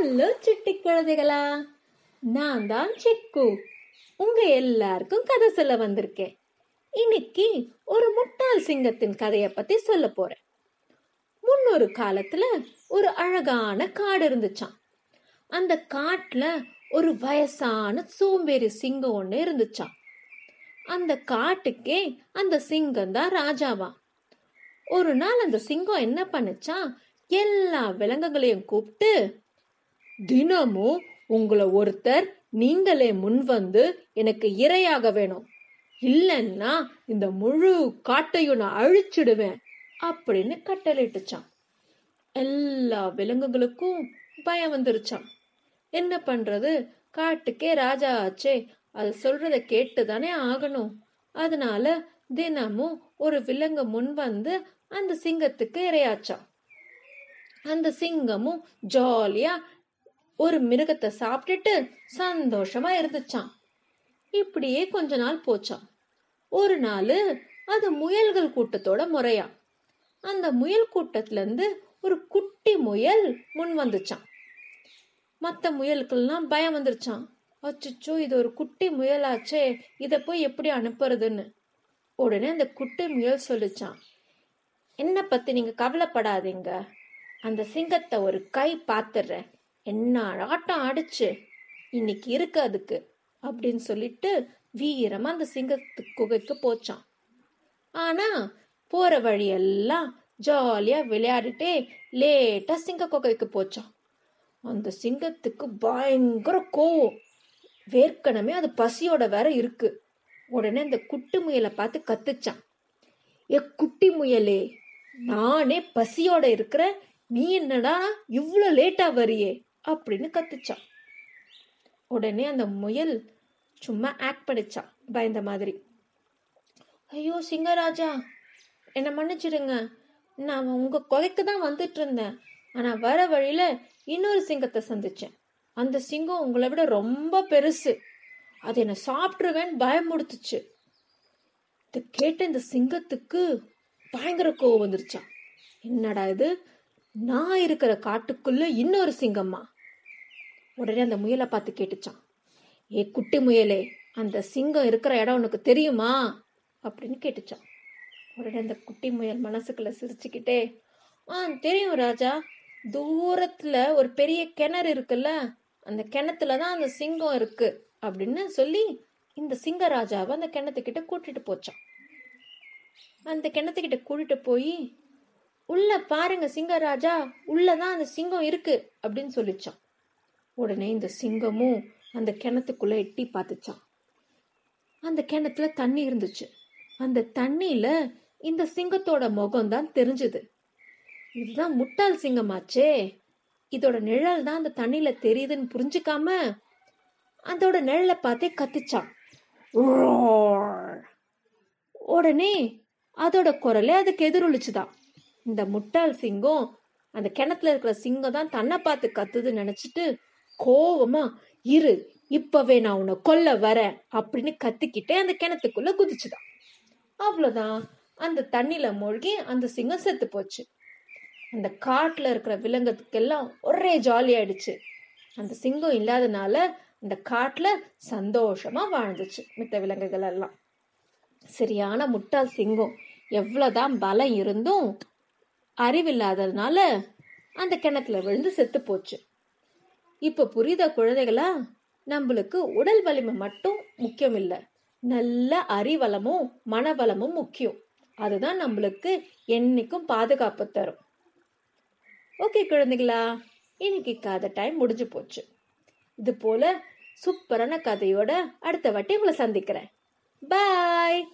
Hello city குழந்தைகளா? நான் தான் செக்கு. உங்க எல்லாருக்கும் கதை சொல்ல வந்திருக்கேன். இன்னைக்கு ஒரு முட்டாள் சிங்கத்தின் கதையை பத்தி சொல்ல போறேன். முன்னொரு காலத்துல ஒரு அழகான காடு இருந்துச்சான் அந்த காட்டுல ஒரு வயசான சோம்பேறி சிங்கம் ஒன்று இருந்துச்சான் அந்த காட்டுக்கே அந்த சிங்கம் தான் ராஜாவா ஒரு நாள் அந்த சிங்கம் என்ன பண்ணுச்சா எல்லா விலங்குகளையும் கூப்பிட்டு தினமும் உங்களை ஒருத்தர் நீங்களே முன் வந்து எனக்கு இரையாக வேணும். இல்லைன்னா இந்த முழு காட்டையும் நான் அழிச்சிடுவேன் அப்படின்னு கட்டளையிட்டுச்சான் எல்லா விலங்குகளுக்கும் பயம் வந்துருச்சான் என்ன பண்றது? காட்டுக்கே ராஜா ஆச்சே. அது சொல்றத கேட்டு தானே ஆகணும். அதனால தினமும் ஒரு விலங்கு முன் வந்து அந்த சிங்கத்துக்கு இரையாச்சான் அந்த சிங்கமும் ஜாலியா ஒரு மிருகத்தை சாப்பிட்டுட்டு சந்தோஷமா இருந்துச்சான் இப்படியே கொஞ்ச நாள் போச்சான் ஒரு நாள் அது முயல்கள் கூட்டத்தோட முறையா அந்த முயல் கூட்டத்திலேருந்து ஒரு குட்டி முயல் முன் வந்துச்சான் மற்ற முயலுக்கெல்லாம் பயம் வந்துருச்சான் அச்சோ இது ஒரு குட்டி முயலாச்சே இதை போய் எப்படி அனுப்புறதுன்னு. உடனே அந்த குட்டி முயல் சொல்லிச்சான் என்னை பற்றி நீங்கள் கவலைப்படாதீங்க. அந்த சிங்கத்தை ஒரு கை பார்த்துடுறேன் என்ன ஆட்டம் ஆடிச்சு. இன்னைக்கு இருக்கு அதுக்கு அப்படின்னு சொல்லிட்டு வீரமா அந்த சிங்கத்து குகைக்கு போச்சான் ஆனா போற வழியெல்லாம் ஜாலியா விளையாடிட்டே லேட்டா சிங்க குகைக்கு போச்சான் அந்த சிங்கத்துக்கு பயங்கர கோவம். வேர்க்கனமே அது பசியோட வேற இருக்கு. உடனே அந்த குட்டி முயலை பார்த்து கத்துச்சான் ஏ குட்டி முயலே நானே பசியோட இருக்கிற நீ என்னடா இவ்வளோ லேட்டா வரியே? அப்படின்னு கத்துச்சான். உடனே அந்த முயல் சும்மா ஆக்ட் பண்ணிச்சான். பயந்த மாதிரி. ஐயோ சிங்கராஜா என்னை மன்னிச்சிடுங்க. நான் உங்க கொலைக்கு தான் வந்துட்டு இருந்தேன் ஆனா வர வழியில இன்னொரு சிங்கத்தை சந்திச்சேன். அந்த சிங்கம் உங்களை விட ரொம்ப பெருசு. அது என்னை சாப்பிட்டுருவேன்னு பயமுடுத்துச்சு இது கேட்ட இந்த சிங்கத்துக்கு பயங்கர கோவம் வந்துருச்சான் என்னடா இது? நான் இருக்கிற காட்டுக்குள்ள இன்னொரு சிங்கம்மா. உடனே அந்த முயலை பார்த்து கேட்டுச்சான். ஏ குட்டி முயலே அந்த சிங்கம் இருக்கிற இடம் உனக்கு தெரியுமா? அப்படின்னு கேட்டுச்சான். உடனே அந்த குட்டி முயல் மனசுக்குள்ள சிரிச்சுக்கிட்டே ஆ தெரியும் ராஜா. தூரத்துல ஒரு பெரிய கிணறு இருக்குல்ல அந்த கிணத்துல தான் அந்த சிங்கம் இருக்கு அப்படின்னு சொல்லி இந்த சிங்கராஜாவை அந்த கிணத்துக்கிட்ட கூட்டிட்டு போச்சான். அந்த கிணத்துக்கிட்ட கூட்டிட்டு போய் உள்ள பாருங்க சிங்கராஜா உள்ளதான் அந்த சிங்கம் இருக்கு அப்படின்னு சொல்லிச்சான். உடனே இந்த சிங்கமும் அந்த கிணத்துக்குள்ள எட்டி பார்த்துச்சான். அந்த கிணத்துல தண்ணி இருந்துச்சு. அந்த தண்ணியில இந்த சிங்கத்தோட முகம் தான் தெரிஞ்சது. இதுதான் முட்டாள் சிங்கமாச்சே. இதோட நிழல் தான் அந்த தண்ணியில தெரியுதுன்னு புரிஞ்சுக்காம அதோட நிழலை பார்த்தே கத்திச்சான். உடனே அதோட குரலே அதுக்கு எதிரொலிச்சுதான். இந்த முட்டாள் சிங்கம் அந்த கிணத்துல இருக்கிற சிங்கம் தான் தன்னை பார்த்து கத்துதுன்னு நினைச்சிட்டு கோவமா இரு இப்பவே நான் உன்னை கொல்ல வரேன் அப்படின்னு கத்திக்கிட்டே அந்த கிணத்துக்குள்ள குதிச்சுதான். அவ்வளோதான் அந்த தண்ணியில மூழ்கி அந்த சிங்கம் செத்து போச்சு. அந்த காட்டுல இருக்கிற விலங்குக்கெல்லாம் ஒரே ஜாலி ஆயிடுச்சு. அந்த சிங்கம் இல்லாதனால அந்த காட்டுல சந்தோஷமா வாழ்ந்துச்சு மித்த விலங்குகள் எல்லாம். சரியான முட்டாள் சிங்கம். எவ்வளோதான் பலம் இருந்தும் அறிவில்லாததுனால அந்த கிணத்துல விழுந்து செத்து போச்சு. இப்ப புரியுத குழந்தைகளா? நம்மளுக்கு உடல் வலிமை மட்டும் முக்கியம் இல்லை நல்ல அறிவளமும் மனவளமும் முக்கியம். அதுதான் நம்மளுக்கு என்னைக்கும் பாதுகாப்பு தரும். ஓகே குழந்தைகளா இன்னைக்கு கதை டைம் முடிஞ்சு போச்சு. இது போல சூப்பரான கதையோட அடுத்த வாட்டி உங்களை சந்திக்கிறேன். பாய்